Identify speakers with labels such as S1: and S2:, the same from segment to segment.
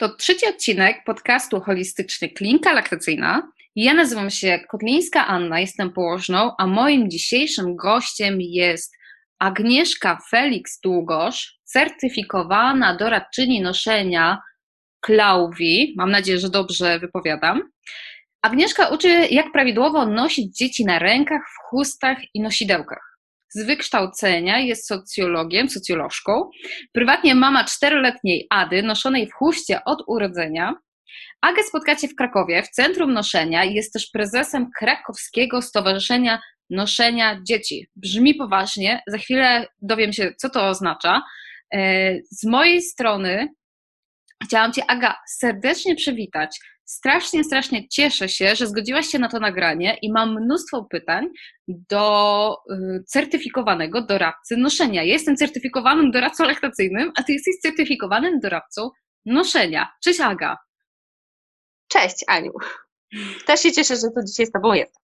S1: To trzeci odcinek podcastu Holistyczny Klinika Laktacyjna. Ja nazywam się Kotlińska Anna, jestem położną, a moim dzisiejszym gościem jest Agnieszka Felix Długosz, certyfikowana doradczyni noszenia Klauwi. Mam nadzieję, że dobrze wypowiadam. Agnieszka uczy, jak prawidłowo nosić dzieci na rękach, w chustach i nosidełkach z wykształcenia jest socjologiem, socjolożką. Prywatnie mama czteroletniej Ady, noszonej w chuście od urodzenia. Agę spotkacie w Krakowie, w Centrum Noszenia jest też prezesem Krakowskiego Stowarzyszenia Noszenia Dzieci. Brzmi poważnie, za chwilę dowiem się, co to oznacza. E, z mojej strony chciałam Cię, Aga, serdecznie przywitać strasznie, strasznie cieszę się, że zgodziłaś się na to nagranie i mam mnóstwo pytań do y, certyfikowanego doradcy noszenia. Ja jestem certyfikowanym doradcą laktacyjnym, a ty jesteś certyfikowanym doradcą noszenia. Cześć Aga.
S2: Cześć Aniu. Też się cieszę, że tu dzisiaj z Tobą jestem.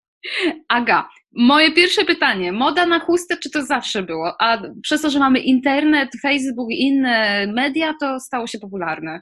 S1: Aga, moje pierwsze pytanie. Moda na chustę, czy to zawsze było? A przez to, że mamy internet, Facebook i inne media, to stało się popularne.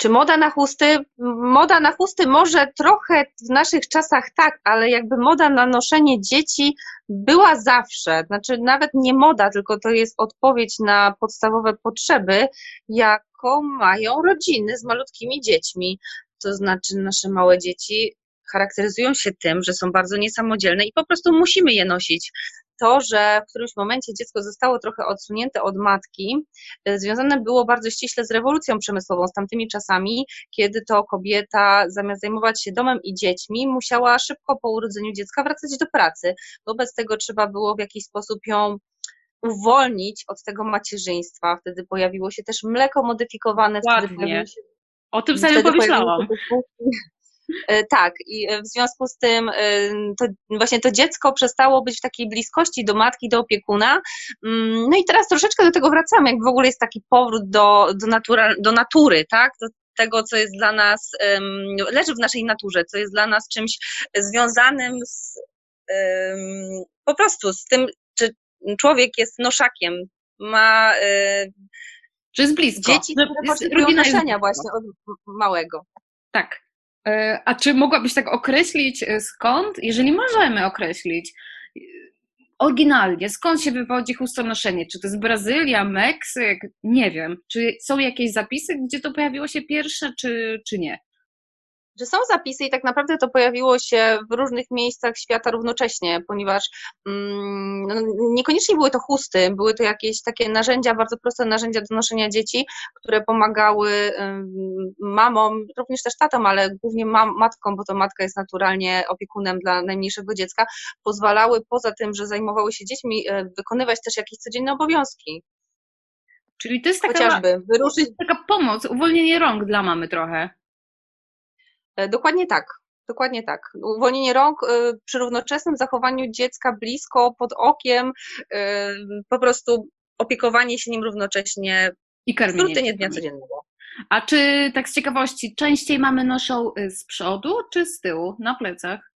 S2: Czy moda na chusty? Moda na chusty może trochę w naszych czasach tak, ale jakby moda na noszenie dzieci była zawsze. Znaczy nawet nie moda, tylko to jest odpowiedź na podstawowe potrzeby, jaką mają rodziny z malutkimi dziećmi. To znaczy nasze małe dzieci charakteryzują się tym, że są bardzo niesamodzielne i po prostu musimy je nosić to, że w którymś momencie dziecko zostało trochę odsunięte od matki, e, związane było bardzo ściśle z rewolucją przemysłową, z tamtymi czasami, kiedy to kobieta zamiast zajmować się domem i dziećmi, musiała szybko po urodzeniu dziecka wracać do pracy. Wobec tego trzeba było w jakiś sposób ją uwolnić od tego macierzyństwa. Wtedy pojawiło się też mleko modyfikowane.
S1: Ładnie. Się, o tym samym pomyślałam.
S2: E, tak, i e, w związku z tym e, to właśnie to dziecko przestało być w takiej bliskości do matki, do opiekuna. Mm, no i teraz troszeczkę do tego wracamy, jak w ogóle jest taki powrót do, do, natura, do natury, tak? Do tego, co jest dla nas, leży w naszej naturze, co jest dla nas czymś związanym z, po prostu z tym, czy człowiek jest noszakiem, ma
S1: czy jest blisko.
S2: Dzieci, które potrzebują noszenia właśnie od małego.
S1: Tak. E, a czy mogłabyś tak określić e, skąd, jeżeli możemy określić, e, oryginalnie, skąd się wywodzi chustonoszenie? Czy to jest Brazylia, Meksyk? Nie wiem. Czy są jakieś zapisy, gdzie to pojawiło się pierwsze, czy, czy nie?
S2: Że są zapisy i tak naprawdę to pojawiło się w różnych miejscach świata równocześnie, ponieważ mm, no, niekoniecznie były to chusty, były to jakieś takie narzędzia, bardzo proste narzędzia do noszenia dzieci, które pomagały mamom, również też tatom, ale głównie mam, matkom, bo to matka jest naturalnie opiekunem dla najmniejszego dziecka, pozwalały poza tym, że zajmowały się dziećmi, e, wykonywać też jakieś codzienne obowiązki.
S1: Czyli to jest taka, Chociażby wyruszyć... taka pomoc, uwolnienie rąk dla mamy trochę.
S2: E, dokładnie tak. Dokładnie tak. Uwolnienie rąk e, przy równoczesnym zachowaniu dziecka blisko, pod okiem, e, po prostu opiekowanie się nim równocześnie
S1: i karmienie.
S2: dnia codziennego.
S1: A czy tak z ciekawości, częściej mamy noszą z przodu czy z tyłu, na plecach?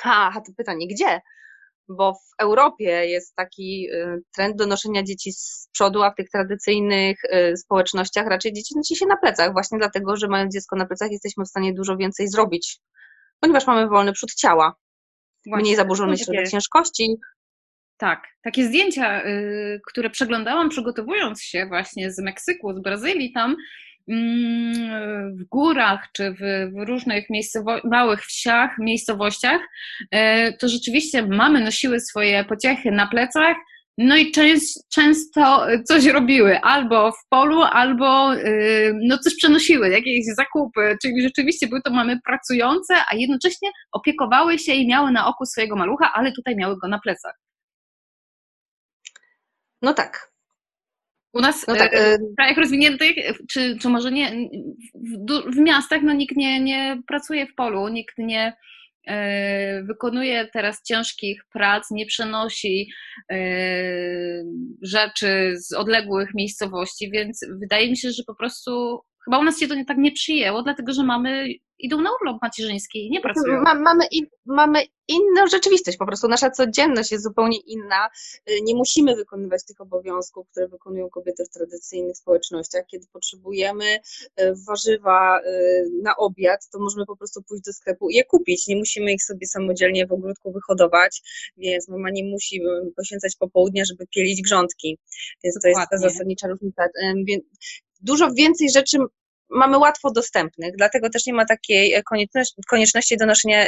S2: Ha, to pytanie, gdzie? Bo w Europie jest taki y, trend do noszenia dzieci z przodu, a w tych tradycyjnych y, społecznościach raczej dzieci nosi się na plecach, właśnie dlatego, że mając dziecko na plecach jesteśmy w stanie dużo więcej zrobić, ponieważ mamy wolny przód ciała, właśnie, mniej zaburzony środek ciężkości.
S1: Tak, takie zdjęcia, y, które przeglądałam przygotowując się właśnie z Meksyku, z Brazylii tam, w górach czy w, w różnych małych wsiach, miejscowościach, e, to rzeczywiście mamy nosiły swoje pociechy na plecach, no i częst, często coś robiły, albo w polu, albo y, no coś przenosiły, jakieś zakupy, czyli rzeczywiście były to mamy pracujące, a jednocześnie opiekowały się i miały na oku swojego malucha, ale tutaj miały go na plecach.
S2: No tak,
S1: u nas no tak, e, w krajach rozwiniętych, czy, czy może nie, w, w, miastach no nikt nie, nie pracuje w polu, nikt nie e, wykonuje teraz ciężkich prac, nie przenosi e, rzeczy z odległych miejscowości, więc wydaje mi się, że po prostu chyba u nas się to nie tak nie przyjęło, dlatego że mamy idą na urlop macierzyński i nie pracują.
S2: Ma, mamy, mamy inną rzeczywistość, po prostu nasza codzienność jest zupełnie inna. Y, nie musimy wykonywać tych obowiązków, które wykonują kobiety w tradycyjnych społecznościach. Kiedy potrzebujemy y, warzywa y, na obiad, to możemy po prostu pójść do sklepu i je kupić. Nie musimy ich sobie samodzielnie w ogródku wyhodować, więc mama nie musi poświęcać popołudnia, żeby pielić grządki. Więc Dokładnie. to jest ta zasadnicza różnica. Dużo więcej rzeczy mamy łatwo dostępnych, dlatego też nie ma takiej konieczności donoszenia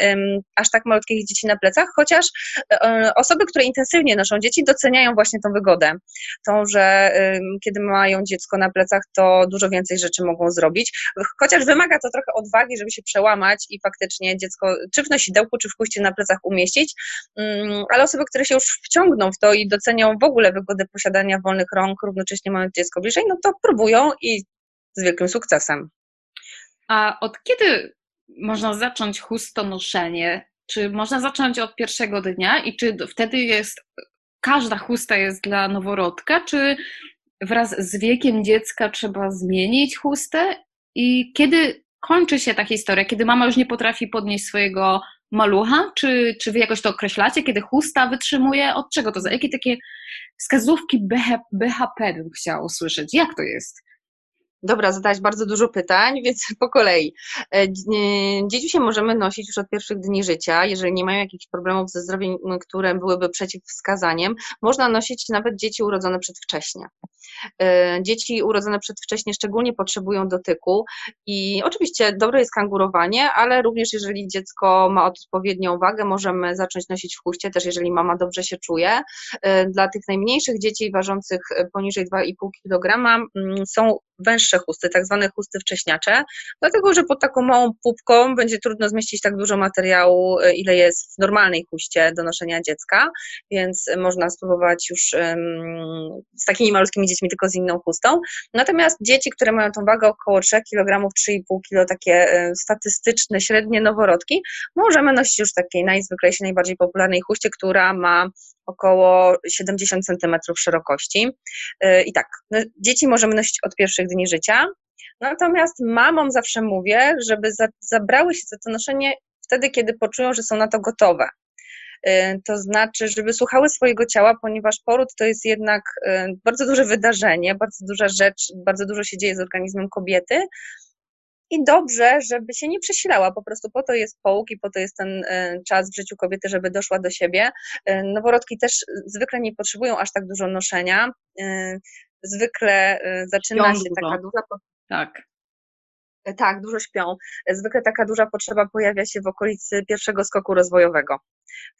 S2: aż tak malutkich dzieci na plecach, chociaż e, osoby, które intensywnie noszą dzieci, doceniają właśnie tą wygodę, tą, że kiedy mają dziecko na plecach, to dużo więcej rzeczy mogą zrobić, chociaż wymaga to trochę odwagi, żeby się przełamać i faktycznie dziecko czy w nosidełku, czy w kuście na plecach umieścić, mm, ale osoby, które się już wciągną w to i docenią w ogóle wygodę posiadania wolnych rąk, równocześnie mając dziecko bliżej, no to próbują i z wielkim sukcesem.
S1: A od kiedy można zacząć chustonoszenie? Czy można zacząć od pierwszego dnia i czy wtedy jest każda chusta jest dla noworodka, czy wraz z wiekiem dziecka trzeba zmienić chustę? I kiedy kończy się ta historia, kiedy mama już nie potrafi podnieść swojego malucha? Czy, czy wy jakoś to określacie, kiedy chusta wytrzymuje? Od czego to? Jakie takie wskazówki BHP bym chciała usłyszeć? Jak to jest?
S2: Dobra, zadałeś bardzo dużo pytań, więc po kolei. E, dzieci się możemy nosić już od pierwszych dni życia, jeżeli nie mają jakichś problemów ze zdrowiem, które byłyby przeciwwskazaniem. Można nosić nawet dzieci urodzone przedwcześnie. E, dzieci urodzone przedwcześnie szczególnie potrzebują dotyku i oczywiście dobre jest kangurowanie, ale również jeżeli dziecko ma odpowiednią wagę, możemy zacząć nosić w chuście, też jeżeli mama dobrze się czuje. E, dla tych najmniejszych dzieci ważących poniżej 2,5 kg są węższe chusty, tak zwane chusty wcześniacze, dlatego że pod taką małą pupką będzie trudno zmieścić tak dużo materiału, e, ile jest w normalnej chuście do noszenia dziecka, więc można spróbować już z takimi malutkimi dziećmi, tylko z inną chustą. Natomiast dzieci, które mają tą wagę około 3 kg, 3,5 kg, takie e, statystyczne, średnie noworodki, możemy nosić już takiej najzwyklejszej, najbardziej popularnej chuście, która ma około 70 cm szerokości. E, I tak, no, dzieci możemy nosić od pierwszych dni życia, natomiast mamom zawsze mówię, żeby zabrały się za to noszenie wtedy, kiedy poczują, że są na to gotowe. E, to znaczy, żeby słuchały swojego ciała, ponieważ poród to jest jednak e, bardzo duże wydarzenie, bardzo duża rzecz, bardzo dużo się dzieje z organizmem kobiety, i dobrze, żeby się nie przesilała, po prostu po to jest połóg i po to jest ten e, czas w życiu kobiety, żeby doszła do siebie. E, noworodki też zwykle nie potrzebują aż tak dużo noszenia. E, zwykle zaczyna się taka duża.
S1: Tak.
S2: Tak, dużo śpią. Zwykle taka duża potrzeba pojawia się w okolicy pierwszego skoku rozwojowego.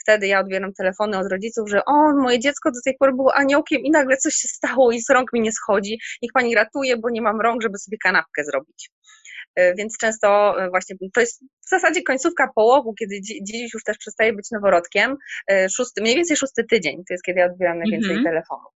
S2: Wtedy ja odbieram telefony od rodziców, że o, moje dziecko do tej pory było aniołkiem i nagle coś się stało i z rąk mi nie schodzi. Niech pani ratuje, bo nie mam rąk, żeby sobie kanapkę zrobić. E, więc często e, właśnie to jest w zasadzie końcówka połowu, kiedy dziś już też przestaje być noworodkiem, e, szósty, mniej więcej szósty tydzień, to jest kiedy ja odbieram najwięcej mm -hmm. telefonów.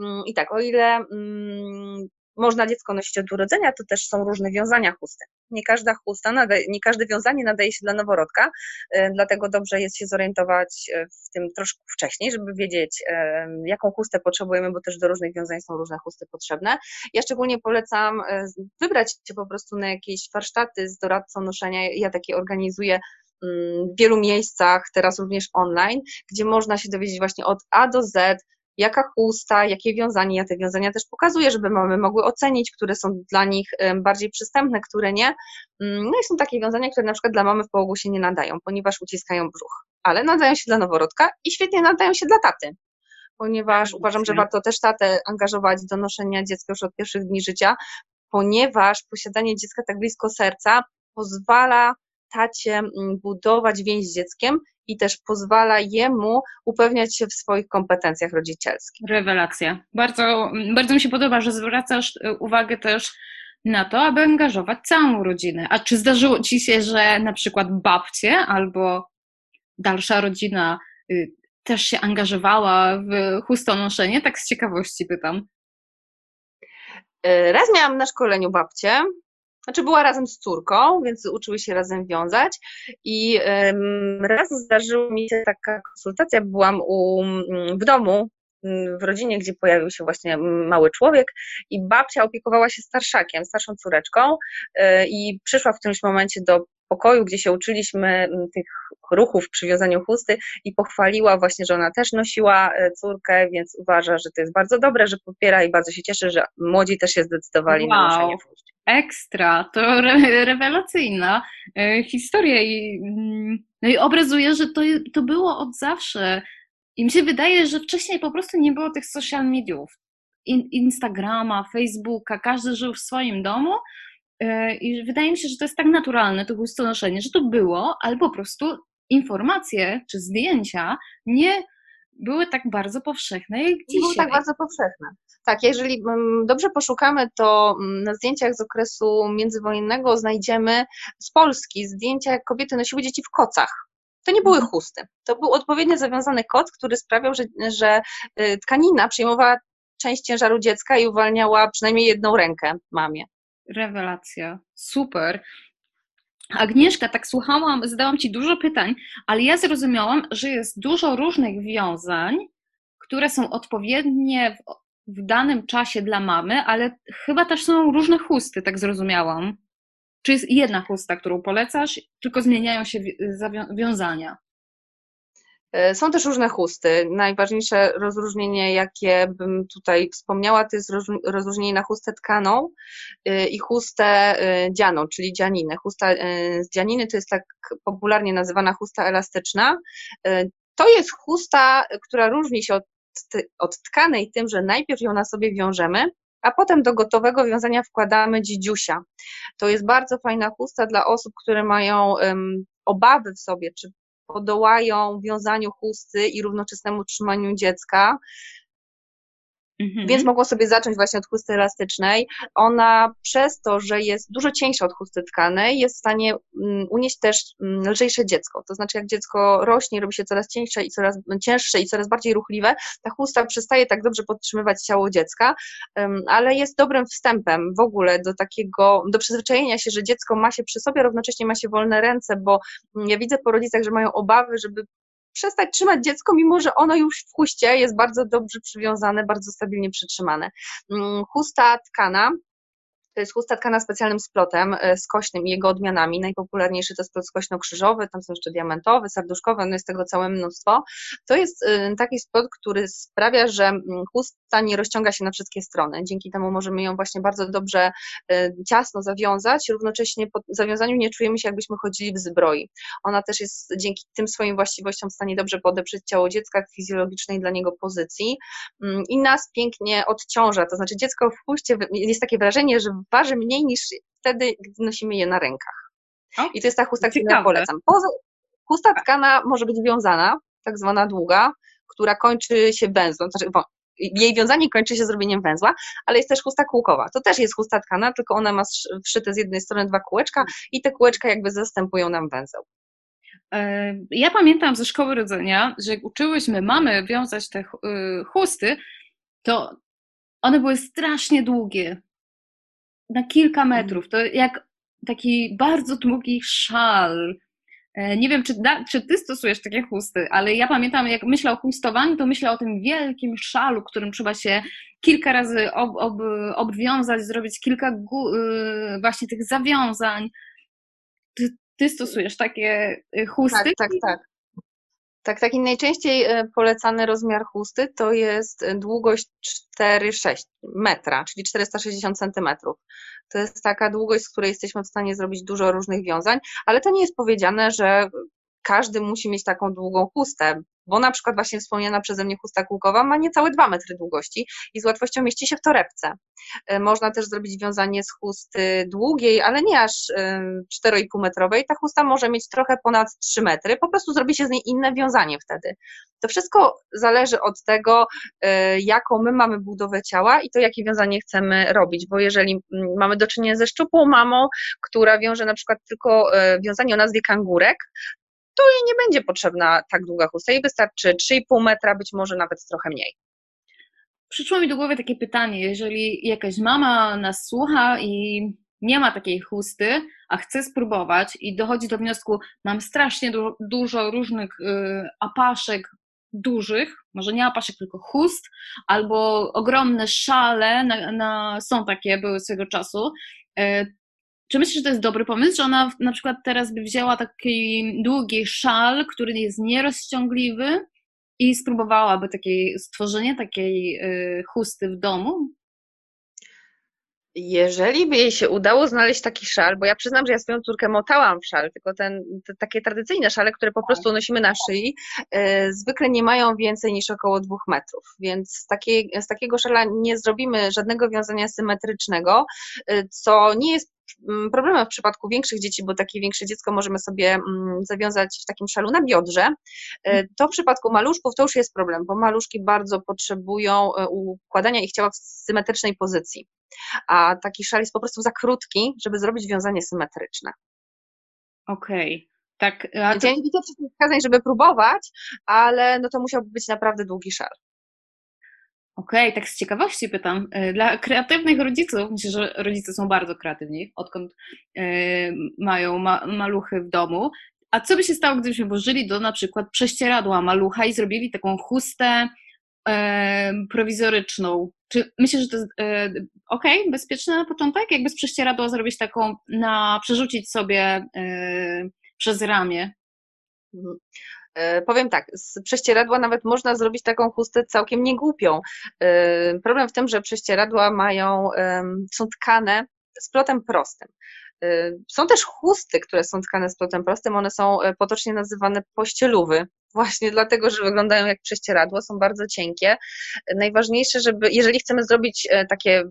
S2: Mm, I tak, o ile mm, można dziecko nosić od urodzenia, to też są różne wiązania chusty. Nie każda chusta, nie każde wiązanie nadaje się dla noworodka, e, dlatego dobrze jest się zorientować e, w tym troszkę wcześniej, żeby wiedzieć, e, jaką chustę potrzebujemy, bo też do różnych wiązań są różne chusty potrzebne. Ja szczególnie polecam wybrać się po prostu na jakieś warsztaty z doradcą noszenia. Ja takie organizuję mm, w wielu miejscach, teraz również online, gdzie można się dowiedzieć właśnie od A do Z, jaka chusta, jakie wiązanie. Ja te wiązania też pokazuję, żeby mamy mogły ocenić, które są dla nich bardziej przystępne, które nie. Mm, no i są takie wiązania, które na przykład dla mamy w połogu się nie nadają, ponieważ uciskają brzuch, ale nadają się dla noworodka i świetnie nadają się dla taty ponieważ uważam, że warto też tatę angażować do noszenia dziecka już od pierwszych dni życia, ponieważ posiadanie dziecka tak blisko serca pozwala tacie mm, budować więź z dzieckiem i też pozwala jemu upewniać się w swoich kompetencjach rodzicielskich.
S1: Rewelacja. Bardzo, bardzo mi się podoba, że zwracasz y, uwagę też na to, aby angażować całą rodzinę. A czy zdarzyło Ci się, że na przykład babcie albo dalsza rodzina y, też się angażowała w chustonoszenie? Tak z ciekawości pytam.
S2: Y, raz miałam na szkoleniu babcię, znaczy była razem z córką, więc uczyły się razem wiązać. I raz zdarzyła mi się taka konsultacja, byłam u, w domu w rodzinie, gdzie pojawił się właśnie mały człowiek i babcia opiekowała się starszakiem, starszą córeczką i przyszła w którymś momencie do pokoju, gdzie się uczyliśmy tych ruchów przy wiązaniu chusty i pochwaliła właśnie, że ona też nosiła e, córkę, więc uważa, że to jest bardzo dobre, że popiera i bardzo się cieszy, że młodzi też się zdecydowali wow. na noszenie chusty.
S1: Ekstra, to re rewelacyjna e, historia i, mm, no i obrazuje, że to, to było od zawsze. I mi się wydaje, że wcześniej po prostu nie było tych social mediów. Instagrama, Facebooka, każdy żył w swoim domu I wydaje mi się, że to jest tak naturalne, to gustonoszenie, że to było, ale po prostu informacje czy zdjęcia nie były tak bardzo powszechne jak dzisiaj. Nie były
S2: tak bardzo powszechne. Tak, jeżeli mm, dobrze poszukamy, to mm, na zdjęciach z okresu międzywojennego znajdziemy z Polski zdjęcia, jak kobiety nosiły dzieci w kocach. To nie były mhm. chusty. To był odpowiednio zawiązany koc, który sprawiał, że, że y, tkanina przyjmowała część ciężaru dziecka i uwalniała przynajmniej jedną rękę mamie.
S1: Rewelacja. Super. Agnieszka, tak słuchałam, zadałam Ci dużo pytań, ale ja zrozumiałam, że jest dużo różnych wiązań, które są odpowiednie w, w danym czasie dla mamy, ale chyba też są różne chusty, tak zrozumiałam. Czy jest jedna chusta, którą polecasz, tylko zmieniają się wiązania?
S2: E, są też różne chusty. Najważniejsze rozróżnienie, jakie bym tutaj wspomniała, to jest rozróżnienie na chustę tkaną e, i chustę e, dzianą, czyli dzianinę. Chusta z dzianiny to jest tak popularnie nazywana chusta elastyczna. To jest chusta, która różni się od, od tkanej tym, że najpierw ją na sobie wiążemy, a potem do gotowego wiązania wkładamy dzidziusia. To jest bardzo fajna chusta dla osób, które mają um, obawy w sobie, czy podołają wiązaniu chusty i równoczesnemu trzymaniu dziecka. Mhm. Więc mogło sobie zacząć właśnie od chusty elastycznej. Ona przez to, że jest dużo cieńsza od chusty tkanej, jest w stanie mm, unieść też mm, lżejsze dziecko. To znaczy, jak dziecko rośnie, robi się coraz cieńsze i coraz cięższe i coraz bardziej ruchliwe, ta chusta przestaje tak dobrze podtrzymywać ciało dziecka, ale jest dobrym wstępem w ogóle do takiego, do przyzwyczajenia się, że dziecko ma się przy sobie, równocześnie ma się wolne ręce, bo mm, ja widzę po rodzicach, że mają obawy, żeby przestać trzymać dziecko, mimo że ono już w chuście jest bardzo dobrze przywiązane, bardzo stabilnie przytrzymane. Mm, chusta tkana to jest chusta tkana specjalnym splotem e, skośnym i jego odmianami. Najpopularniejszy to splot skośno-krzyżowy, tam są jeszcze diamentowy, serduszkowy, no jest tego całe mnóstwo. To jest e, taki splot, który sprawia, że chusta nie rozciąga się na wszystkie strony. Dzięki temu możemy ją właśnie bardzo dobrze e, ciasno zawiązać, równocześnie po zawiązaniu nie czujemy się jakbyśmy chodzili w zbroi. Ona też jest dzięki tym swoim właściwościom w stanie dobrze podeprzeć ciało dziecka w fizjologicznej dla niego pozycji mm, i nas pięknie odciąża, to znaczy dziecko w chuście, jest takie wrażenie, że waży mniej niż wtedy, gdy nosimy je na rękach. O, I to jest ta chusta, którą ja polecam. Poza, chusta tkana może być wiązana, tak zwana długa, która kończy się węzłem, znaczy, jej wiązanie kończy się zrobieniem węzła, ale jest też chusta kółkowa. To też jest chusta tkana, tylko ona ma wszyte z jednej strony dwa kółeczka i te kółeczka jakby zastępują nam węzeł.
S1: E, ja pamiętam ze szkoły rodzenia, że jak uczyłyśmy mamy wiązać te y, chusty, to one były strasznie długie na kilka mhm. metrów. To jak taki bardzo długi szal. E, nie wiem, czy, czy ty stosujesz takie chusty, ale ja pamiętam, jak myślę o chustowaniu, to myślę o tym wielkim szalu, którym trzeba się kilka razy ob, ob, obwiązać, zrobić kilka y, właśnie tych zawiązań. Ty, ty stosujesz takie y, chusty?
S2: Tak, tak, tak. Tak, taki najczęściej e, polecany rozmiar chusty to jest długość 4,6 metra, czyli 460 centymetrów. To jest taka długość, z której jesteśmy w stanie zrobić dużo różnych wiązań, ale to nie jest powiedziane, że każdy musi mieć taką długą chustę, bo na przykład właśnie wspomniana przeze mnie chusta kółkowa ma niecałe 2 metry długości i z łatwością mieści się w torebce. E, można też zrobić wiązanie z chusty długiej, ale nie aż 4,5 e, metrowej. Ta chusta może mieć trochę ponad 3 metry, po prostu zrobi się z niej inne wiązanie wtedy. To wszystko zależy od tego, e, jaką my mamy budowę ciała i to, jakie wiązanie chcemy robić, bo jeżeli mm, mamy do czynienia ze szczupłą mamą, która wiąże na przykład tylko wiązanie o nazwie kangurek, to jej nie będzie potrzebna tak długa chusta. Jej wystarczy 3,5 metra, być może nawet trochę mniej.
S1: Przyszło mi do głowy takie pytanie, jeżeli jakaś mama nas słucha i nie ma takiej chusty, a chce spróbować i dochodzi do wniosku, mam strasznie du dużo różnych y, apaszek, dużych, może nie apaszek, tylko chust, albo ogromne szale, na, na, są takie, były swego czasu. E, czy myślisz, że to jest dobry pomysł, że ona na przykład teraz by wzięła taki długi szal, który jest nierozciągliwy i spróbowałaby takiej, stworzenie takiej y, chusty w domu?
S2: Jeżeli by jej się udało znaleźć taki szal, bo ja przyznam, że ja swoją córkę motałam w szal, tylko ten, te, takie tradycyjne szale, które po prostu nosimy na szyi, y, zwykle nie mają więcej niż około dwóch metrów, więc z, takiej, z takiego szala nie zrobimy żadnego wiązania symetrycznego, y, co nie jest problemem w przypadku większych dzieci, bo takie większe dziecko możemy sobie mm, zawiązać w takim szalu na biodrze. E, to w przypadku maluszków to już jest problem, bo maluszki bardzo potrzebują e, układania ich ciała w symetrycznej pozycji, a taki szal jest po prostu za krótki, żeby zrobić wiązanie symetryczne.
S1: Okej. Okay. Tak,
S2: to... ja nie widzę przeciwwskazań, żeby próbować, ale no to musiałby być naprawdę długi szal.
S1: Okej, okay, tak z ciekawości pytam. E, dla kreatywnych rodziców, myślę, że rodzice są bardzo kreatywni, odkąd e, mają ma maluchy w domu. A co by się stało, gdybyśmy włożyli do na przykład prześcieradła malucha i zrobili taką chustę e, prowizoryczną? Czy myślisz, że to jest e, ok, bezpieczne na początek? Jakby z prześcieradła zrobić taką, na, przerzucić sobie przez ramię?
S2: Mhm. E, powiem tak, z prześcieradła nawet można zrobić taką chustę całkiem niegłupią. E, problem w tym, że prześcieradła mają, są tkane z plotem prostym. E, są też chusty, które są tkane z plotem prostym, one są potocznie nazywane pościelówy, właśnie dlatego, że wyglądają jak prześcieradło, są bardzo cienkie. Najważniejsze, żeby, jeżeli chcemy zrobić takie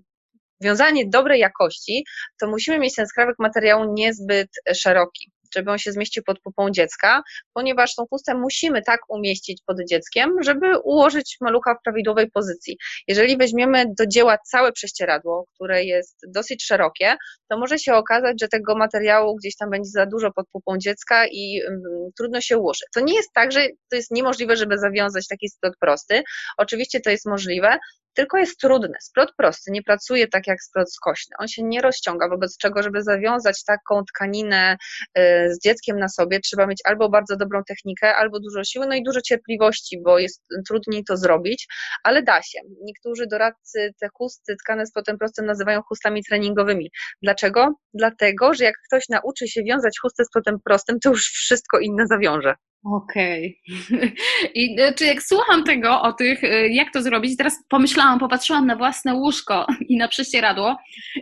S2: wiązanie dobrej jakości, to musimy mieć ten skrawek materiału niezbyt szeroki żeby on się zmieścił pod pupą dziecka, ponieważ tą chustę musimy tak umieścić pod dzieckiem, żeby ułożyć malucha w prawidłowej pozycji. Jeżeli weźmiemy do dzieła całe prześcieradło, które jest dosyć szerokie, to może się okazać, że tego materiału gdzieś tam będzie za dużo pod pupą dziecka i um, trudno się ułoży. To nie jest tak, że to jest niemożliwe, żeby zawiązać taki splot prosty. Oczywiście to jest możliwe, tylko jest trudne. Splot prosty nie pracuje tak jak splot skośny. On się nie rozciąga, wobec czego, żeby zawiązać taką tkaninę y, z dzieckiem na sobie, trzeba mieć albo bardzo dobrą technikę, albo dużo siły, no i dużo cierpliwości, bo jest trudniej to zrobić, ale da się. Niektórzy doradcy te chusty tkane splotem prostym nazywają chustami treningowymi. Dlaczego? Dlatego, że jak ktoś nauczy się wiązać chustę splotem prostym, to już wszystko inne zawiąże.
S1: Okej. Okay. I e, czy jak słucham tego o tych, e, jak to zrobić, teraz pomyślałam, popatrzyłam na własne łóżko i na prześcieradło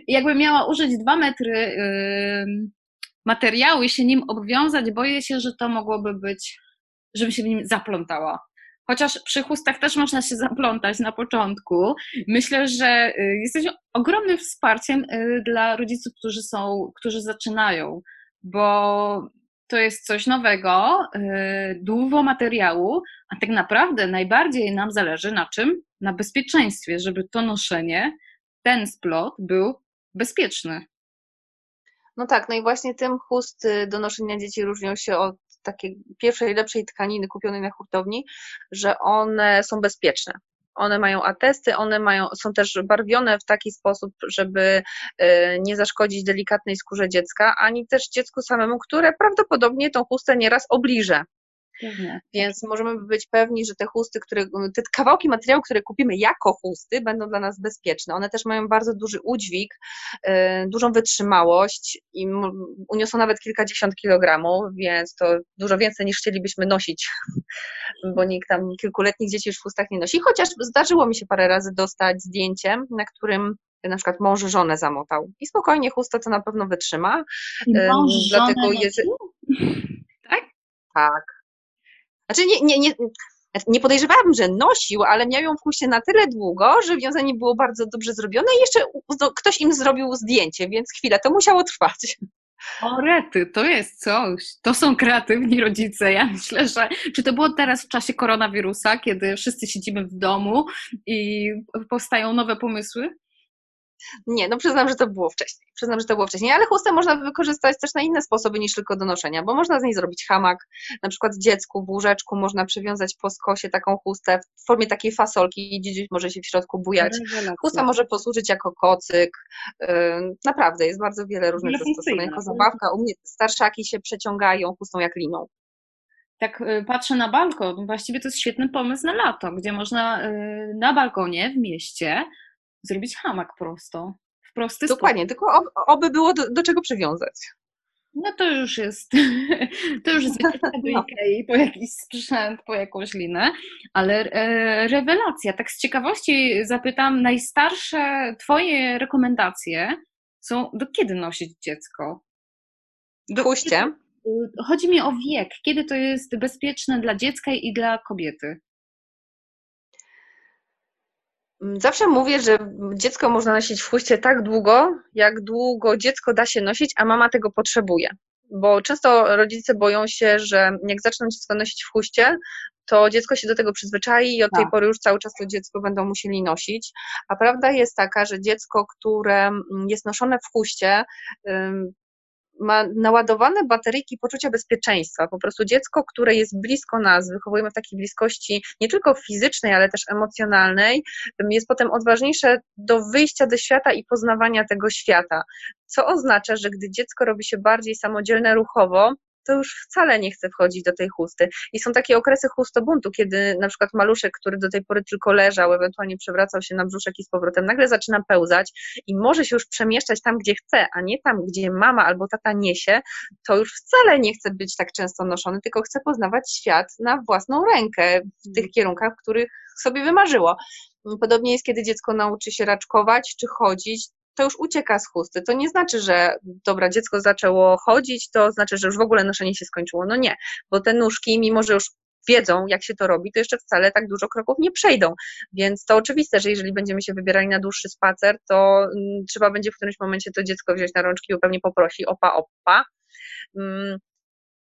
S1: i jakbym miała użyć dwa metry yy, materiału i się nim obwiązać, boję się, że to mogłoby być, żebym się w nim zaplątała. Chociaż przy chustach też można się zaplątać na początku. Myślę, że jesteś ogromnym wsparciem dla rodziców, którzy są, którzy zaczynają, bo to jest coś nowego, yy, dużo materiału, a tak naprawdę najbardziej nam zależy na czym? Na bezpieczeństwie, żeby to noszenie, ten splot był bezpieczny.
S2: No tak, no i właśnie tym chusty do noszenia dzieci różnią się od takiej pierwszej, lepszej tkaniny kupionej na hurtowni, że one są bezpieczne. One mają atesty, one mają, są też barwione w taki sposób, żeby e, nie zaszkodzić delikatnej skórze dziecka, ani też dziecku samemu, które prawdopodobnie tą chustę nieraz obliże. Mhm. Więc możemy być pewni, że te chusty, które, te kawałki materiału, które kupimy jako chusty, będą dla nas bezpieczne. One też mają bardzo duży udźwig, yy, dużą wytrzymałość i uniosą nawet kilkadziesiąt kilogramów, więc to dużo więcej niż chcielibyśmy nosić, bo nikt tam kilkuletnich dzieci już w chustach nie nosi. Chociaż zdarzyło mi się parę razy dostać zdjęcie, na którym na przykład mąż żonę zamotał. I spokojnie chusta to na pewno wytrzyma.
S1: Mąż dlatego jeżeli...
S2: Tak? Tak. Znaczy nie, nie, nie, nie podejrzewałabym, że nosił, ale miał ją w kuście na tyle długo, że wiązanie było bardzo dobrze zrobione i jeszcze no, ktoś im zrobił zdjęcie, więc chwilę to musiało trwać.
S1: O rety, to jest coś. To są kreatywni rodzice. Ja myślę, że czy to było teraz w czasie koronawirusa, kiedy wszyscy siedzimy w domu i powstają nowe pomysły?
S2: Nie, no przyznam, że to było wcześniej. Przyznam, że to było wcześniej, ale chustę można wykorzystać też na inne sposoby niż tylko do noszenia, bo można z niej zrobić hamak, na przykład dziecku w łóżeczku można przywiązać po skosie taką chustę w formie takiej fasolki i dziś może się w środku bujać. Chusta może posłużyć jako kocyk. Naprawdę, jest bardzo wiele różnych zastosowań jako zabawka. U mnie starszaki się przeciągają chustą jak liną.
S1: tak y, patrzę na balkon, właściwie to jest świetny pomysł na lato, gdzie można y, na balkonie w mieście zrobić hamak prosto. W prosty
S2: Dokładnie,
S1: sposób.
S2: tylko oby było do, do czego przywiązać.
S1: No to już jest, to już jest wycieczka do no. Ikei po jakiś sprzęt, po jakąś linę, ale e, rewelacja. Tak z ciekawości zapytam, najstarsze Twoje rekomendacje są, do kiedy nosić dziecko?
S2: Do Puście.
S1: Chodzi mi o wiek. Kiedy to jest bezpieczne dla dziecka i dla kobiety?
S2: Zawsze mówię, że dziecko można nosić w chuście tak długo, jak długo dziecko da się nosić, a mama tego potrzebuje. Bo często rodzice boją się, że jak zaczną dziecko nosić w chuście, to dziecko się do tego przyzwyczai i od tej tak. pory już cały czas to dziecko będą musieli nosić. A prawda jest taka, że dziecko, które jest noszone w chuście, ma naładowane bateryjki poczucia bezpieczeństwa. Po prostu dziecko, które jest blisko nas, wychowujemy w takiej bliskości nie tylko fizycznej, ale też emocjonalnej, jest potem odważniejsze do wyjścia do świata i poznawania tego świata. Co oznacza, że gdy dziecko robi się bardziej samodzielne ruchowo, to już wcale nie chce wchodzić do tej chusty. I są takie okresy chustobuntu, kiedy na przykład maluszek, który do tej pory tylko leżał, ewentualnie przewracał się na brzuszek i z powrotem, nagle zaczyna pełzać i może się już przemieszczać tam, gdzie chce, a nie tam, gdzie mama albo tata niesie, to już wcale nie chce być tak często noszony, tylko chce poznawać świat na własną rękę w tych kierunkach, których sobie wymarzyło. Podobnie jest, kiedy dziecko nauczy się raczkować czy chodzić, to już ucieka z chusty. To nie znaczy, że dobra, dziecko zaczęło chodzić, to znaczy, że już w ogóle noszenie się skończyło. No nie, bo te nóżki, mimo że już wiedzą, jak się to robi, to jeszcze wcale tak dużo kroków nie przejdą. Więc to oczywiste, że jeżeli będziemy się wybierali na dłuższy spacer, to mm, trzeba będzie w którymś momencie to dziecko wziąć na rączki i pewnie poprosi opa, opa. Mm,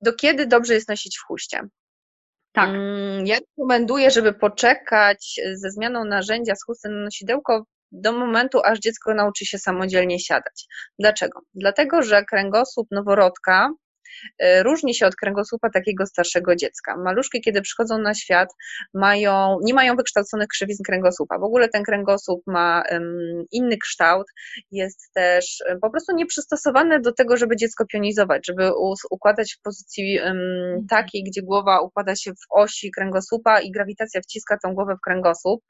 S2: do kiedy dobrze jest nosić w chuście?
S1: Tak.
S2: Mm, ja rekomenduję, żeby poczekać ze zmianą narzędzia z chusty na nosidełko do momentu, aż dziecko nauczy się samodzielnie siadać. Dlaczego? Dlatego, że kręgosłup noworodka różni się od kręgosłupa takiego starszego dziecka. Maluszki, kiedy przychodzą na świat, mają, nie mają wykształconych krzywizn kręgosłupa. W ogóle ten kręgosłup ma inny kształt, jest też po prostu nieprzystosowany do tego, żeby dziecko pionizować, żeby układać w pozycji mhm. takiej, gdzie głowa układa się w osi kręgosłupa i grawitacja wciska tą głowę w kręgosłup.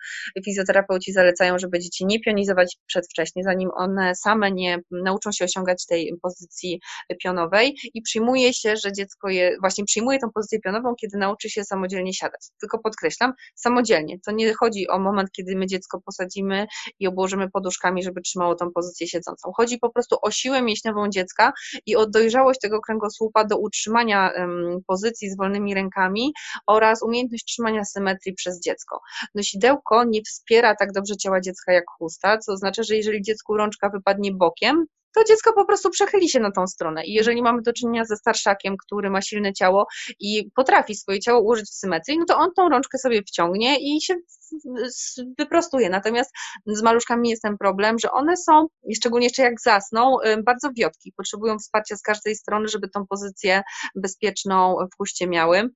S2: Fizjoterapeuci zalecają, żeby dzieci nie pionizować przedwcześnie, zanim one same nie nauczą się osiągać tej pozycji pionowej i przyjmują przyjmuje się, że dziecko je, właśnie przyjmuje tą pozycję pionową, kiedy nauczy się samodzielnie siadać. Tylko podkreślam, samodzielnie. To nie chodzi o moment, kiedy my dziecko posadzimy i obłożymy poduszkami, żeby trzymało tą pozycję siedzącą. Chodzi po prostu o siłę mięśniową dziecka i o dojrzałość tego kręgosłupa do utrzymania um, pozycji z wolnymi rękami oraz umiejętność trzymania symetrii przez dziecko. Nosidełko nie wspiera tak dobrze ciała dziecka jak chusta, co oznacza, że jeżeli dziecku rączka wypadnie bokiem, to dziecko po prostu przechyli się na tą stronę. I jeżeli mamy do czynienia ze starszakiem, który ma silne ciało i potrafi swoje ciało ułożyć w symetrii, no to on tą rączkę sobie wciągnie i się wyprostuje. Natomiast z maluszkami jest ten problem, że one są, szczególnie jeszcze jak zasną, bardzo wiotki. Potrzebują wsparcia z każdej strony, żeby tą pozycję bezpieczną w puście miały.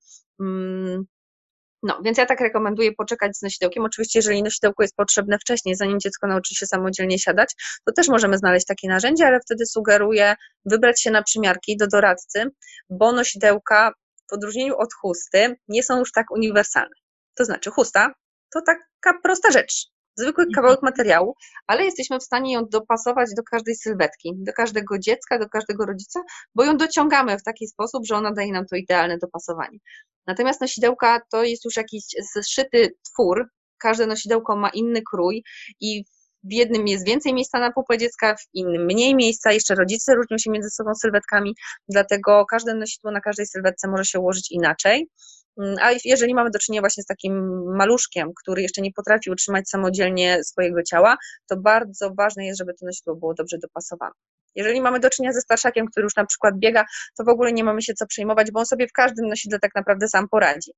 S2: No, więc ja tak rekomenduję poczekać z nosidełkiem. Oczywiście, jeżeli nosidełko jest potrzebne wcześniej, zanim dziecko nauczy się samodzielnie siadać, to też możemy znaleźć takie narzędzie, ale wtedy sugeruję wybrać się na przymiarki do doradcy, bo nosidełka w odróżnieniu od chusty nie są już tak uniwersalne. To znaczy, chusta to taka prosta rzecz zwykły mhm. kawałek materiału, ale jesteśmy w stanie ją dopasować do każdej sylwetki, do każdego dziecka, do każdego rodzica, bo ją dociągamy w taki sposób, że ona daje nam to idealne dopasowanie. Natomiast nosidełka to jest już jakiś zszyty twór, każde nosidełko ma inny krój i w jednym jest więcej miejsca na pupę dziecka, w innym mniej miejsca, jeszcze rodzice różnią się między sobą sylwetkami, dlatego każde nosidło na każdej sylwetce może się ułożyć inaczej. Mm, a jeżeli mamy do czynienia właśnie z takim maluszkiem, który jeszcze nie potrafi utrzymać samodzielnie swojego ciała, to bardzo ważne jest, żeby to nosidło było dobrze dopasowane. Jeżeli mamy do czynienia ze starszakiem, który już na przykład biega, to w ogóle nie mamy się co przejmować, bo on sobie w każdym nosidle tak naprawdę sam poradzi.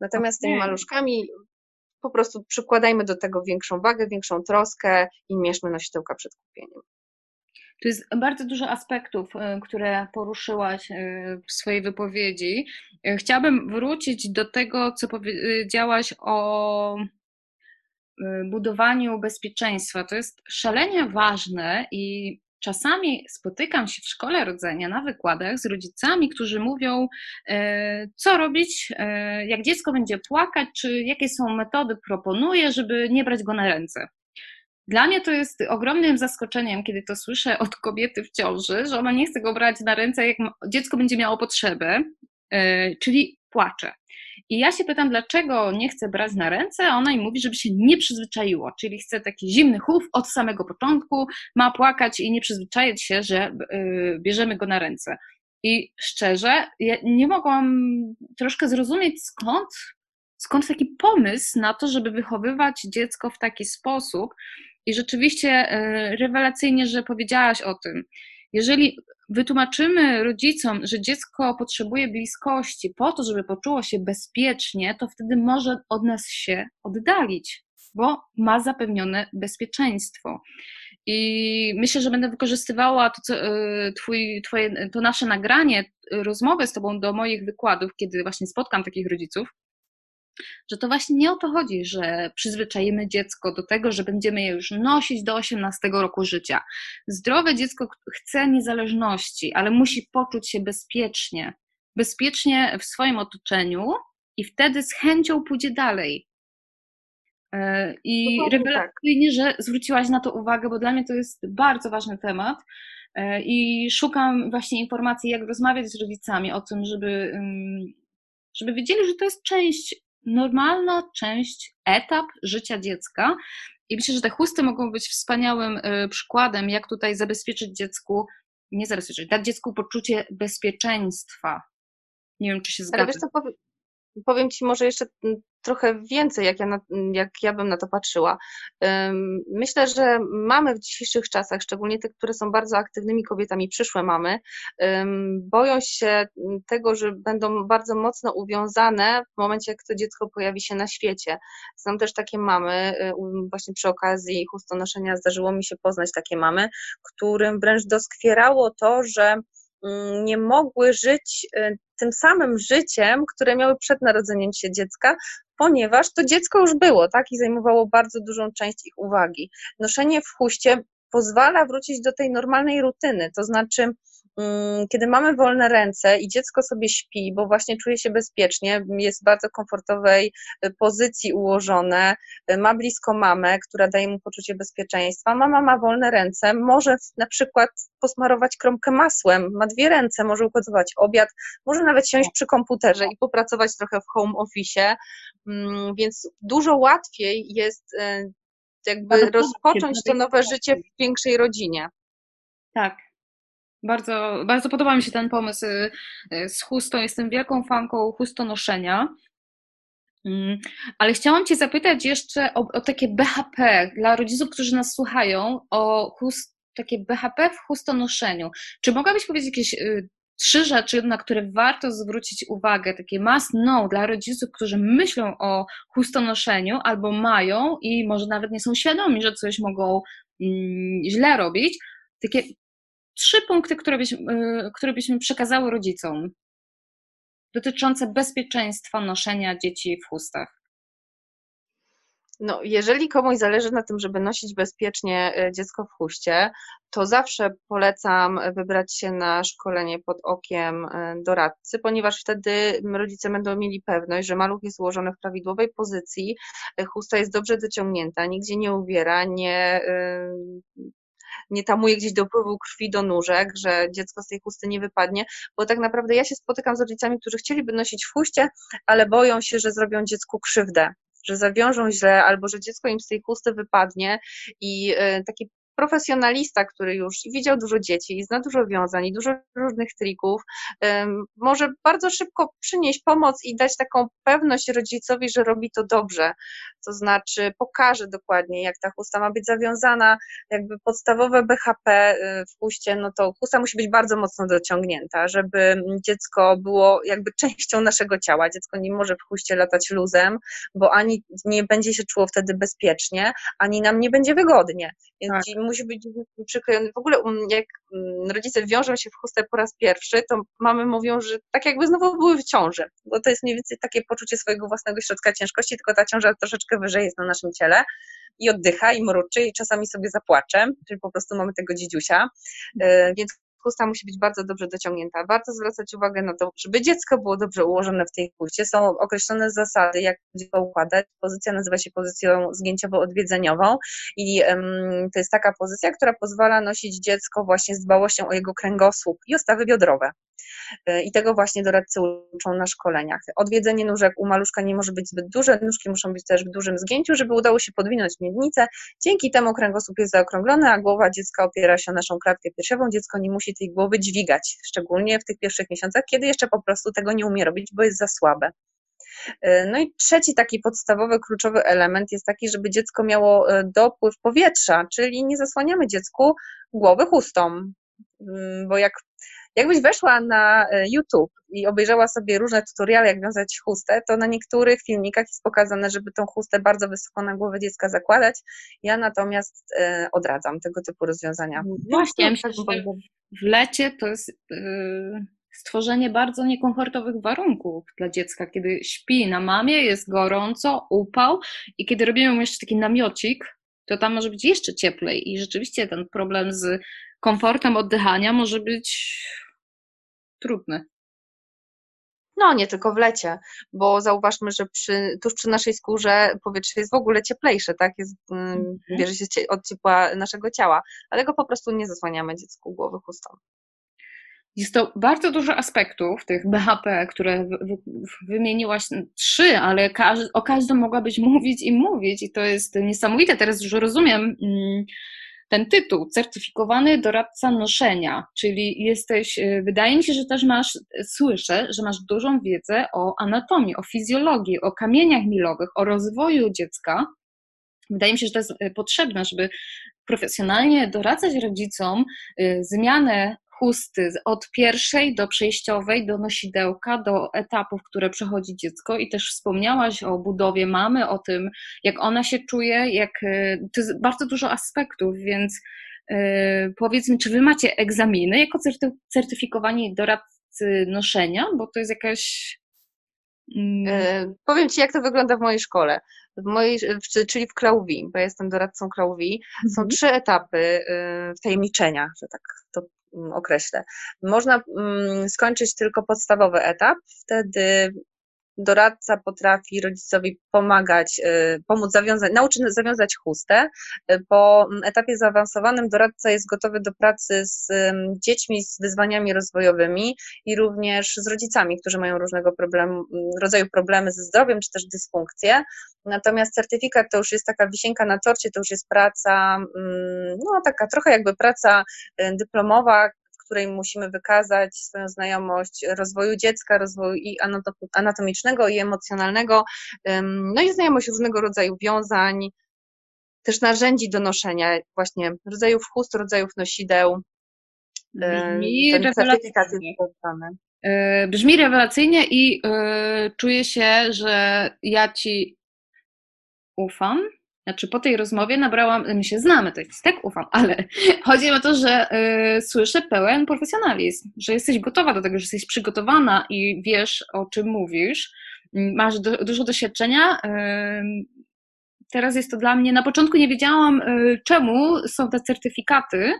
S2: Natomiast z tymi maluszkami po prostu przykładajmy do tego większą wagę, większą troskę i mierzmy nosidełka przed kupieniem.
S1: Tu jest bardzo dużo aspektów, y, które poruszyłaś y, w swojej wypowiedzi. Y, chciałabym wrócić do tego, co powiedziałaś o budowaniu bezpieczeństwa. To jest szalenie ważne i czasami spotykam się w szkole rodzenia na wykładach z rodzicami, którzy mówią, co robić, jak dziecko będzie płakać, czy jakie są metody proponuję, żeby nie brać go na ręce. Dla mnie to jest ogromnym zaskoczeniem, kiedy to słyszę od kobiety w ciąży, że ona nie chce go brać na ręce, jak dziecko będzie miało potrzebę, e, czyli płacze. I ja się pytam, dlaczego nie chce brać na ręce, a ona im mówi, żeby się nie przyzwyczaiło, czyli chce taki zimny chów od samego początku, ma płakać i nie przyzwyczaić się, że y, bierzemy go na ręce. I szczerze, ja nie mogłam troszkę zrozumieć skąd, skąd taki pomysł na to, żeby wychowywać dziecko w taki sposób. I rzeczywiście y, rewelacyjnie, że powiedziałaś o tym. Jeżeli wytłumaczymy rodzicom, że dziecko potrzebuje bliskości po to, żeby poczuło się bezpiecznie, to wtedy może od nas się oddalić, bo ma zapewnione bezpieczeństwo. I myślę, że będę wykorzystywała to, co, e, twój, twoje, to nasze nagranie, rozmowę z Tobą do moich wykładów, kiedy właśnie spotkam takich rodziców, że to właśnie nie o to chodzi, że przyzwyczajimy dziecko do tego, że będziemy je już nosić do 18 roku życia. Zdrowe dziecko chce niezależności, ale musi poczuć się bezpiecznie, bezpiecznie w swoim otoczeniu i wtedy z chęcią pójdzie dalej. E, I tak. rewelacyjnie, że zwróciłaś na to uwagę, bo dla mnie to jest bardzo ważny temat. E, I szukam właśnie informacji, jak rozmawiać z rodzicami o tym, żeby, żeby wiedzieli, że to jest część normalna część, etap życia dziecka. I myślę, że te chusty mogą być wspaniałym y, przykładem, jak tutaj zabezpieczyć dziecku, nie zabezpieczyć, dać dziecku poczucie bezpieczeństwa. Nie wiem, czy się zgadza.
S2: Powiem Ci może jeszcze trochę więcej, jak ja, na, jak ja bym na to patrzyła. Myślę, że mamy w dzisiejszych czasach, szczególnie te, które są bardzo aktywnymi kobietami, przyszłe mamy, boją się tego, że będą bardzo mocno uwiązane w momencie, jak to dziecko pojawi się na świecie. Znam też takie mamy, y, właśnie przy okazji chustonoszenia zdarzyło mi się poznać takie mamy, którym wręcz doskwierało to, że mm, nie mogły żyć y, tym samym życiem, które miały przed narodzeniem się dziecka, ponieważ to dziecko już było, tak, i zajmowało bardzo dużą część ich uwagi. Noszenie w chuście pozwala wrócić do tej normalnej rutyny, to znaczy Mm, kiedy mamy wolne ręce i dziecko sobie śpi, bo właśnie czuje się bezpiecznie, jest w bardzo komfortowej y, pozycji ułożone, y, ma blisko mamę, która daje mu poczucie bezpieczeństwa, mama ma wolne ręce, może na przykład posmarować kromkę masłem, ma dwie ręce, może ugotować obiad, może nawet siąść przy komputerze i popracować trochę w home office, mm, więc dużo łatwiej jest y, jakby rozpocząć to nowe życie w większej rodzinie.
S1: Tak, bardzo, bardzo podoba mi się ten pomysł y, y, z chustą. Jestem wielką fanką chustonoszenia. Mm, ale chciałam Cię zapytać jeszcze o, o, takie BHP dla rodziców, którzy nas słuchają, o chust, takie BHP w chustonoszeniu. Czy mogłabyś powiedzieć jakieś y, trzy rzeczy, na które warto zwrócić uwagę, takie must know dla rodziców, którzy myślą o chustonoszeniu albo mają i może nawet nie są świadomi, że coś mogą mm, źle robić? Takie trzy punkty, które, byś, y, które byśmy przekazały rodzicom dotyczące bezpieczeństwa noszenia dzieci w chustach.
S2: No, jeżeli komuś zależy na tym, żeby nosić bezpiecznie y, dziecko w chuście, to zawsze polecam wybrać się na szkolenie pod okiem y, doradcy, ponieważ wtedy rodzice będą mieli pewność, że maluch jest ułożony w prawidłowej pozycji, chusta jest dobrze dociągnięta, nigdzie nie uwiera, nie nie tamuje gdzieś dopływu krwi do nóżek, że dziecko z tej chusty nie wypadnie, bo tak naprawdę ja się spotykam z rodzicami, którzy chcieliby nosić w chuście, ale boją się, że zrobią dziecku krzywdę że zawiążą źle, albo że dziecko im z tej chusty wypadnie i y, taki profesjonalista, który już widział dużo dzieci i zna dużo wiązań i dużo różnych trików, może bardzo szybko przynieść pomoc i dać taką pewność rodzicowi, że robi to dobrze. To znaczy pokaże dokładnie, jak ta chusta ma być zawiązana, jakby podstawowe BHP y, w chuście, no to chusta musi być bardzo mocno dociągnięta, żeby dziecko było jakby częścią naszego ciała. Dziecko nie może w chuście latać luzem, bo ani nie będzie się czuło wtedy bezpiecznie, ani nam nie będzie wygodnie. Więc tak musi być przyklejony. W ogóle jak rodzice wiążą się w chustę po raz pierwszy, to mamy mówią, że tak jakby znowu były w ciąży, bo to jest mniej więcej takie poczucie swojego własnego środka ciężkości, tylko ta ciąża troszeczkę wyżej jest na naszym ciele. i oddycha, i mruczy, i czasami sobie zapłacze, czyli po prostu mamy tego dziedziusia, e, więc chusta musi być bardzo dobrze dociągnięta. Warto zwracać uwagę na to, żeby dziecko było dobrze ułożone w tej chuście. Są określone zasady, jak dziecko układać. Pozycja nazywa się pozycją zgięciowo-odwiedzeniową i um, to jest taka pozycja, która pozwala nosić dziecko właśnie z dbałością o jego kręgosłup i o stawy biodrowe. E, I tego właśnie doradcy uczą na szkoleniach. Odwiedzenie nóżek u maluszka nie może być zbyt duże, nóżki muszą być też w dużym zgięciu, żeby udało się podwinąć miednicę. Dzięki temu kręgosłup jest zaokrąglony, a głowa dziecka opiera się o naszą klatkę piersiową. Dziecko nie musi tej głowy dźwigać, szczególnie w tych pierwszych miesiącach, kiedy jeszcze po prostu tego nie umie robić, bo jest za słabe. E, no i trzeci taki podstawowy, kluczowy element jest taki, żeby dziecko miało e, dopływ powietrza, czyli nie zasłaniamy dziecku głowy chustą, mm, bo jak Jakbyś weszła na e, YouTube i obejrzała sobie różne tutoriale, jak wiązać chustę, to na niektórych filmikach jest pokazane, żeby tą chustę bardzo wysoko na głowę dziecka zakładać. Ja natomiast e, odradzam tego typu rozwiązania.
S1: No właśnie, myślę, że w lecie to jest yy, stworzenie bardzo niekomfortowych warunków dla dziecka, kiedy śpi na mamie, jest gorąco, upał i kiedy robimy mu jeszcze taki namiocik, to tam może być jeszcze cieplej i rzeczywiście ten problem z komfortem oddychania może być trudny.
S2: No, nie tylko w lecie, bo zauważmy, że przy, tuż przy naszej skórze powietrze jest w ogóle cieplejsze, tak? Jest, mm, bierze się od ciepła naszego ciała, ale go po prostu nie zasłaniamy dziecku głowy chustą.
S1: Jest to bardzo dużo aspektów tych BHP, które wymieniłaś trzy, ale o każdym mogłabyś mówić i mówić, i to jest niesamowite. Teraz już rozumiem mm, ten tytuł, certyfikowany doradca noszenia, czyli jesteś, y, wydaje mi się, że też masz, słyszę, że masz dużą wiedzę o anatomii, o fizjologii, o kamieniach milowych, o rozwoju dziecka. Wydaje mi się, że to jest y, potrzebne, żeby profesjonalnie doradzać rodzicom zmianę chusty od pierwszej do przejściowej, do nosidełka, do etapów, które przechodzi dziecko i też wspomniałaś o budowie mamy, o tym, jak ona się czuje, jak e, to jest bardzo dużo aspektów, więc yy, powiedz mi, czy wy macie egzaminy jako certyfikowani doradcy noszenia, bo to jest jakaś
S2: Yy, powiem Ci, jak to wygląda w mojej szkole, w mojej, czyli w Klauwi, bo jestem doradcą Klauwi. Są mhm. trzy etapy yy, wtajemniczenia, że tak to określę. Można mm, skończyć tylko podstawowy etap, wtedy doradca potrafi rodzicowi pomagać, y, pomóc zawiązać, nauczyć zawiązać chustę. Y, po mm, etapie zaawansowanym doradca jest gotowy do pracy z dziećmi z wyzwaniami rozwojowymi i również z rodzicami, którzy mają różnego problemu, rodzaju problemy ze zdrowiem czy też dysfunkcje. Natomiast certyfikat to już jest taka wisienka na torcie, to już jest praca, no taka trochę jakby praca y, dyplomowa, której musimy wykazać swoją znajomość rozwoju dziecka, rozwoju i anatomicznego, i emocjonalnego, no i znajomość różnego rodzaju wiązań, też narzędzi do noszenia, właśnie rodzajów chust, rodzajów nosideł.
S1: Brzmi rewelacyjnie. E, brzmi rewelacyjnie i yy, czuję się, że ja Ci ufam znaczy, po tej rozmowie nabrałam, my się znamy, to jest tak ufam, ale chodzi o to, że y, słyszę pełen profesjonalizm, że jesteś gotowa do tego, że jesteś przygotowana i wiesz, o czym mówisz, masz do, dużo doświadczenia. Y, teraz jest to dla mnie, na początku nie wiedziałam, y, czemu są te certyfikaty,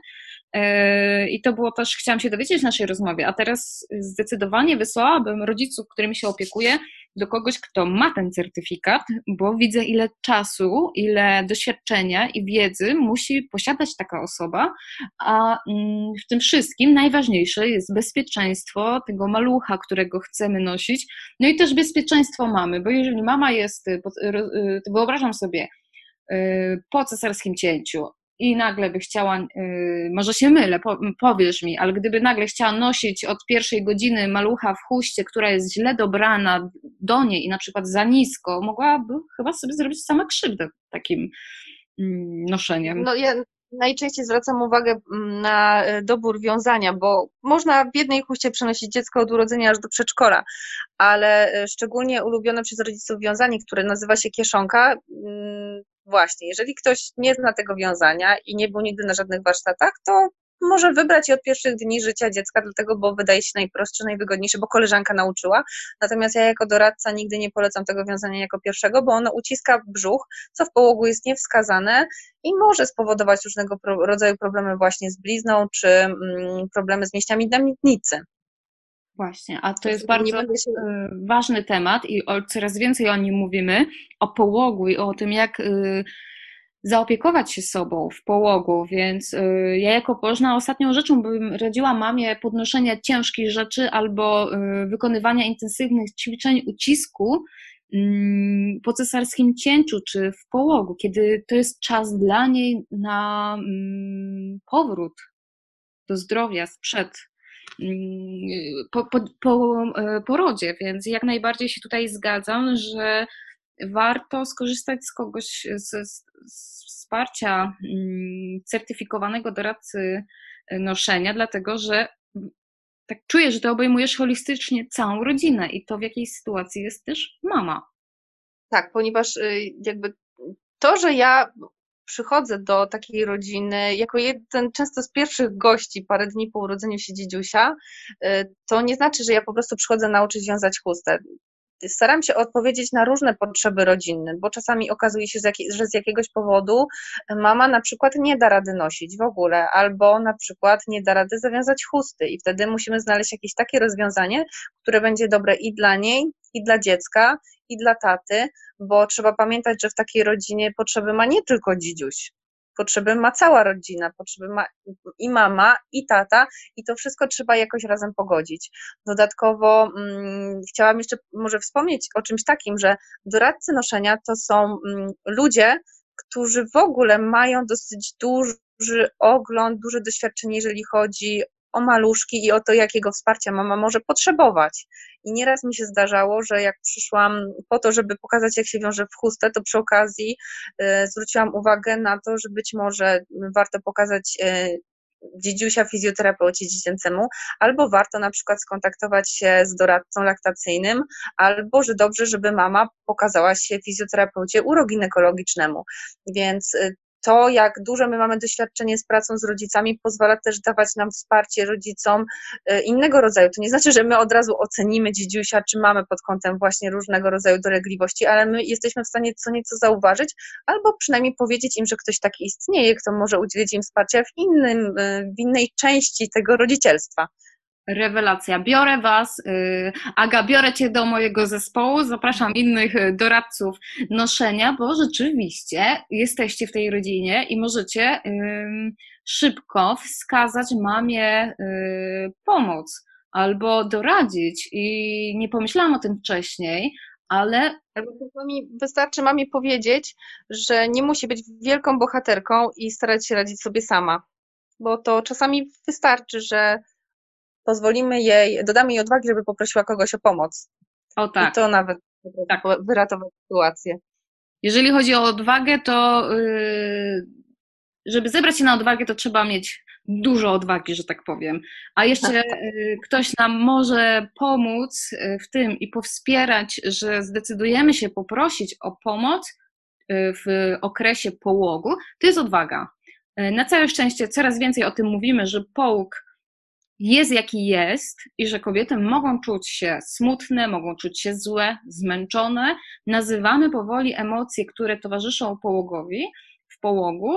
S1: i to było też, chciałam się dowiedzieć w naszej rozmowie, a teraz zdecydowanie wysłałabym rodziców, którymi się opiekuję, do kogoś, kto ma ten certyfikat, bo widzę, ile czasu, ile doświadczenia i wiedzy musi posiadać taka osoba, a mm, w tym wszystkim najważniejsze jest bezpieczeństwo tego malucha, którego chcemy nosić, no i też bezpieczeństwo mamy, bo jeżeli mama jest, y, y, wyobrażam sobie, y, po cesarskim cięciu, i nagle by chciała, yy, może się mylę, po, powiesz mi, ale gdyby nagle chciała nosić od pierwszej godziny malucha w chuście, która jest źle dobrana do niej i na przykład za nisko, mogłaby chyba sobie zrobić sama krzywdę takim mm, noszeniem.
S2: No ja najczęściej zwracam uwagę mm, na e, dobór wiązania, bo można w jednej chuście przenosić dziecko od urodzenia aż do przedszkola, ale e, szczególnie ulubione przez rodziców wiązanie, które nazywa się kieszonka, mm, właśnie, jeżeli ktoś nie zna tego wiązania i nie był nigdy na żadnych warsztatach, to może wybrać je od pierwszych dni życia dziecka, dlatego, bo wydaje się najprostsze, najwygodniejsze, bo koleżanka nauczyła. Natomiast ja jako doradca nigdy nie polecam tego wiązania jako pierwszego, bo ono uciska brzuch, co w połogu jest niewskazane i może spowodować różnego rodzaju problemy właśnie z blizną, czy mm, problemy z mięśniami na miednicy.
S1: Właśnie, a to jest bardzo się... E, ważny temat i coraz więcej o nim mówimy, o połogu i o tym, jak y, zaopiekować się sobą w połogu, więc y, ja jako położna ostatnią rzeczą bym radziła mamie podnoszenia ciężkich rzeczy albo y, wykonywania intensywnych ćwiczeń ucisku mm, po cesarskim cięciu czy w połogu, kiedy to jest czas dla niej na mm, powrót do zdrowia sprzed po, po, po e, porodzie, więc jak najbardziej się tutaj zgadzam, że warto skorzystać z kogoś, z, z wsparcia mm, certyfikowanego doradcy e, noszenia, dlatego że tak czuję, że ty obejmujesz holistycznie całą rodzinę i to w jakiej sytuacji jest też mama.
S2: Tak, ponieważ y, jakby to, że ja przychodzę do takiej rodziny jako jeden często z pierwszych gości parę dni po urodzeniu się dziedziusia, y, to nie znaczy, że ja po prostu przychodzę nauczyć wiązać chustę. Staram się odpowiedzieć na różne potrzeby rodzinne, bo czasami okazuje się, że z jakiegoś powodu mama na przykład nie da rady nosić w ogóle, albo na przykład nie da rady zawiązać chusty i wtedy musimy znaleźć jakieś takie rozwiązanie, które będzie dobre i dla niej, i dla dziecka, i dla taty, bo trzeba pamiętać, że w takiej rodzinie potrzeby ma nie tylko dzidziuś, potrzeby ma cała rodzina, potrzeby ma i mama, i tata, i to wszystko trzeba jakoś razem pogodzić. Dodatkowo hmm, chciałam jeszcze może wspomnieć o czymś takim, że doradcy noszenia to są hmm, ludzie, którzy w ogóle mają dosyć duży ogląd, duże doświadczenie, jeżeli chodzi o maluszki i o to, jakiego wsparcia mama może potrzebować. I nieraz mi się zdarzało, że jak przyszłam po to, żeby pokazać, jak się wiąże w chustę, to przy okazji y, zwróciłam uwagę na to, że być może warto pokazać y, dziedziusia fizjoterapeucie dziecięcemu, albo warto na przykład skontaktować się z doradcą laktacyjnym, albo że dobrze, żeby mama pokazała się fizjoterapeucie uroginekologicznemu. Więc y, to, jak duże my mamy doświadczenie z pracą z rodzicami, pozwala też dawać nam wsparcie rodzicom e, innego rodzaju. To nie znaczy, że my od razu ocenimy dziedziusia, czy mamy pod kątem właśnie różnego rodzaju dolegliwości, ale my jesteśmy w stanie co nieco zauważyć, albo przynajmniej powiedzieć im, że ktoś taki istnieje, kto może udzielić im wsparcia w, innym, e, w innej części tego rodzicielstwa.
S1: Rewelacja. Biorę Was, y, Aga, biorę Cię do mojego zespołu, zapraszam innych y, doradców noszenia, bo rzeczywiście jesteście w tej rodzinie i możecie szybko wskazać mamie y, pomoc albo doradzić. I nie pomyślałam o tym wcześniej, ale.
S2: Wystarczy mamie powiedzieć, że nie musi być wielką bohaterką i starać się radzić sobie sama. Bo to czasami wystarczy, że pozwolimy jej, dodamy jej odwagi, żeby poprosiła kogoś o pomoc.
S1: O tak.
S2: I to nawet tak. wyratować sytuację.
S1: Jeżeli chodzi o odwagę, to yy, żeby zebrać się na odwagę, to trzeba mieć dużo odwagi, że tak powiem. A jeszcze yy, ktoś nam może pomóc yy, w tym i powspierać, że zdecydujemy się poprosić o pomoc w okresie połogu, to jest odwaga. Na całe szczęście coraz więcej o tym mówimy, że połóg jest jaki jest i że kobiety mogą czuć się smutne, mogą czuć się złe, zmęczone. Nazywamy powoli emocje, które towarzyszą połogowi w połogu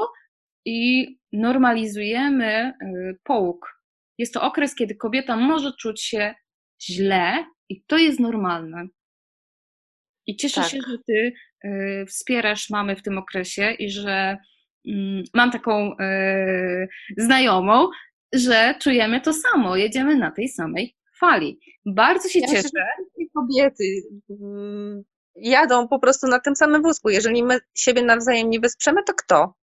S1: i normalizujemy y, połóg. Jest to okres, kiedy kobieta może czuć się źle i to jest normalne. I cieszę tak. się, że ty y, wspierasz mamy w tym okresie i że mm, mam taką y, znajomą, że czujemy to samo, jedziemy na tej samej fali. Bardzo się ja cieszę.
S2: Że kobiety mm, jadą po prostu na tym samym wózku. Jeżeli my siebie nawzajem nie wesprzemy, to kto?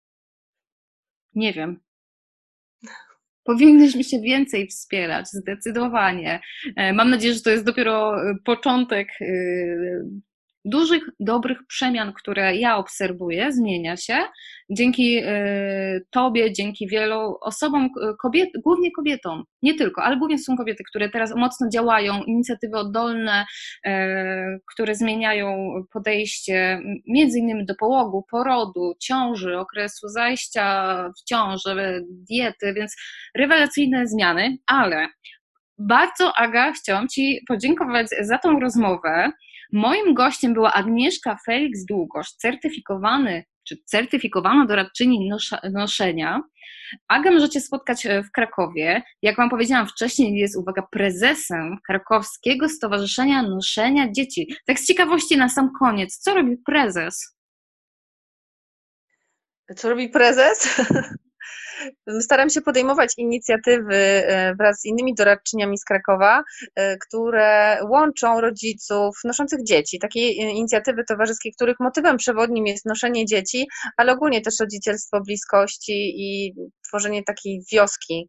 S1: Nie wiem. Powinnyśmy się więcej wspierać, zdecydowanie. E, mam nadzieję, że to jest dopiero e, początek e, dużych, dobrych przemian, które ja obserwuję, zmienia się dzięki y, Tobie, dzięki wielu osobom, kobiet, głównie kobietom, nie tylko, ale głównie są kobiety, które teraz mocno działają, inicjatywy oddolne, y, które zmieniają podejście między innymi do połogu, porodu, ciąży, okresu zajścia w ciąży, diety, więc rewelacyjne zmiany, ale bardzo, Aga, chciałam Ci podziękować za tą rozmowę. Moim gościem była Agnieszka Felix Długosz, certyfikowany czy certyfikowana doradczyni noszenia. Aga możecie spotkać e, w Krakowie. Jak Wam powiedziałam wcześniej, jest, uwaga, prezesem Krakowskiego Stowarzyszenia Noszenia Dzieci. Tak z ciekawości na sam koniec, co robi prezes?
S2: Co robi prezes? Staram się podejmować inicjatywy e, wraz z innymi doradczyniami z Krakowa, e, które łączą rodziców noszących dzieci. Takie inicjatywy towarzyskie, których motywem przewodnim jest noszenie dzieci, ale ogólnie też rodzicielstwo bliskości i tworzenie takiej wioski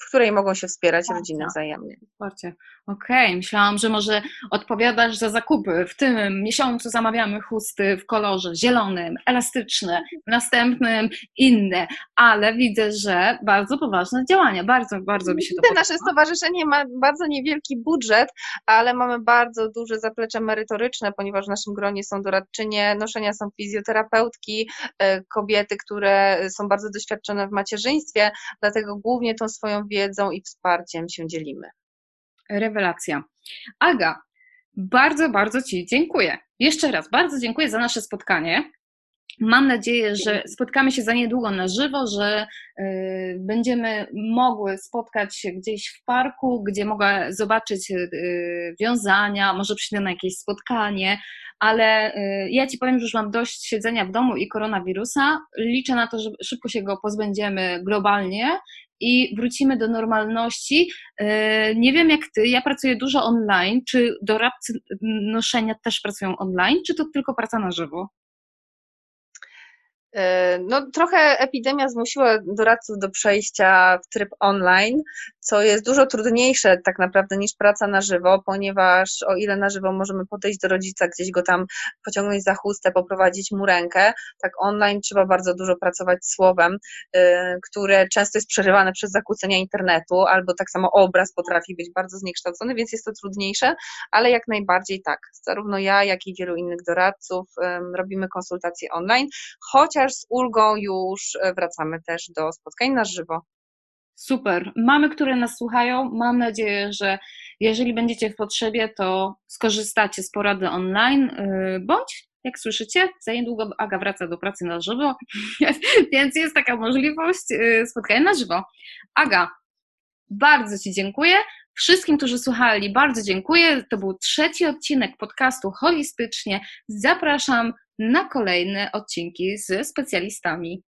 S2: w której mogą się wspierać rodziny wzajemnie.
S1: Wsparcie. Okej, okay. myślałam, że może odpowiadasz za zakupy. W tym miesiącu zamawiamy chusty w kolorze zielonym, elastyczne, w następnym inne, ale widzę, że bardzo poważne działania. Bardzo, bardzo mi się to podoba.
S2: Nasze stowarzyszenie ma bardzo niewielki budżet, ale mamy bardzo duże zaplecze merytoryczne, ponieważ w naszym gronie są doradczynie noszenia, są fizjoterapeutki, e, kobiety, które są bardzo doświadczone w macierzyństwie, dlatego głównie tą swoją wiedzą i wsparciem się dzielimy.
S1: Rewelacja. Aga, bardzo, bardzo Ci dziękuję. Jeszcze raz bardzo dziękuję za nasze spotkanie. Mam nadzieję, że spotkamy się za niedługo na żywo, że y, będziemy mogły spotkać się gdzieś w parku, gdzie mogę zobaczyć y, wiązania, może przyjdę na jakieś spotkanie, ale y, ja Ci powiem, że już mam dość siedzenia w domu i koronawirusa. Liczę na to, że szybko się go pozbędziemy globalnie i wrócimy do normalności. E, nie wiem jak ty, ja pracuję dużo online. Czy doradcy noszenia też pracują online, czy to tylko praca na żywo?
S2: E, no, trochę epidemia zmusiła doradców do przejścia w tryb online, co jest dużo trudniejsze tak naprawdę niż praca na żywo, ponieważ o ile na żywo możemy podejść do rodzica, gdzieś go tam pociągnąć za chustę, poprowadzić mu rękę, tak online trzeba bardzo dużo pracować słowem, e, które często jest przerywane przez zakłócenia internetu, albo tak samo obraz potrafi być bardzo zniekształcony, więc jest to trudniejsze, ale jak najbardziej tak. Zarówno ja, jak i wielu innych doradców robimy konsultacje online, chociaż z ulgą już e, wracamy też do spotkań na żywo.
S1: Super. Mamy, które nas słuchają. Mam nadzieję, że jeżeli będziecie w potrzebie, to skorzystacie z porady online, e, bądź jak słyszycie, za niedługo Aga wraca do pracy na żywo, więc jest taka możliwość e, spotkania na żywo. Aga, bardzo Ci dziękuję. Wszystkim, którzy słuchali, bardzo dziękuję. To był trzeci odcinek podcastu Holistycznie. Zapraszam na kolejne odcinki ze specjalistami.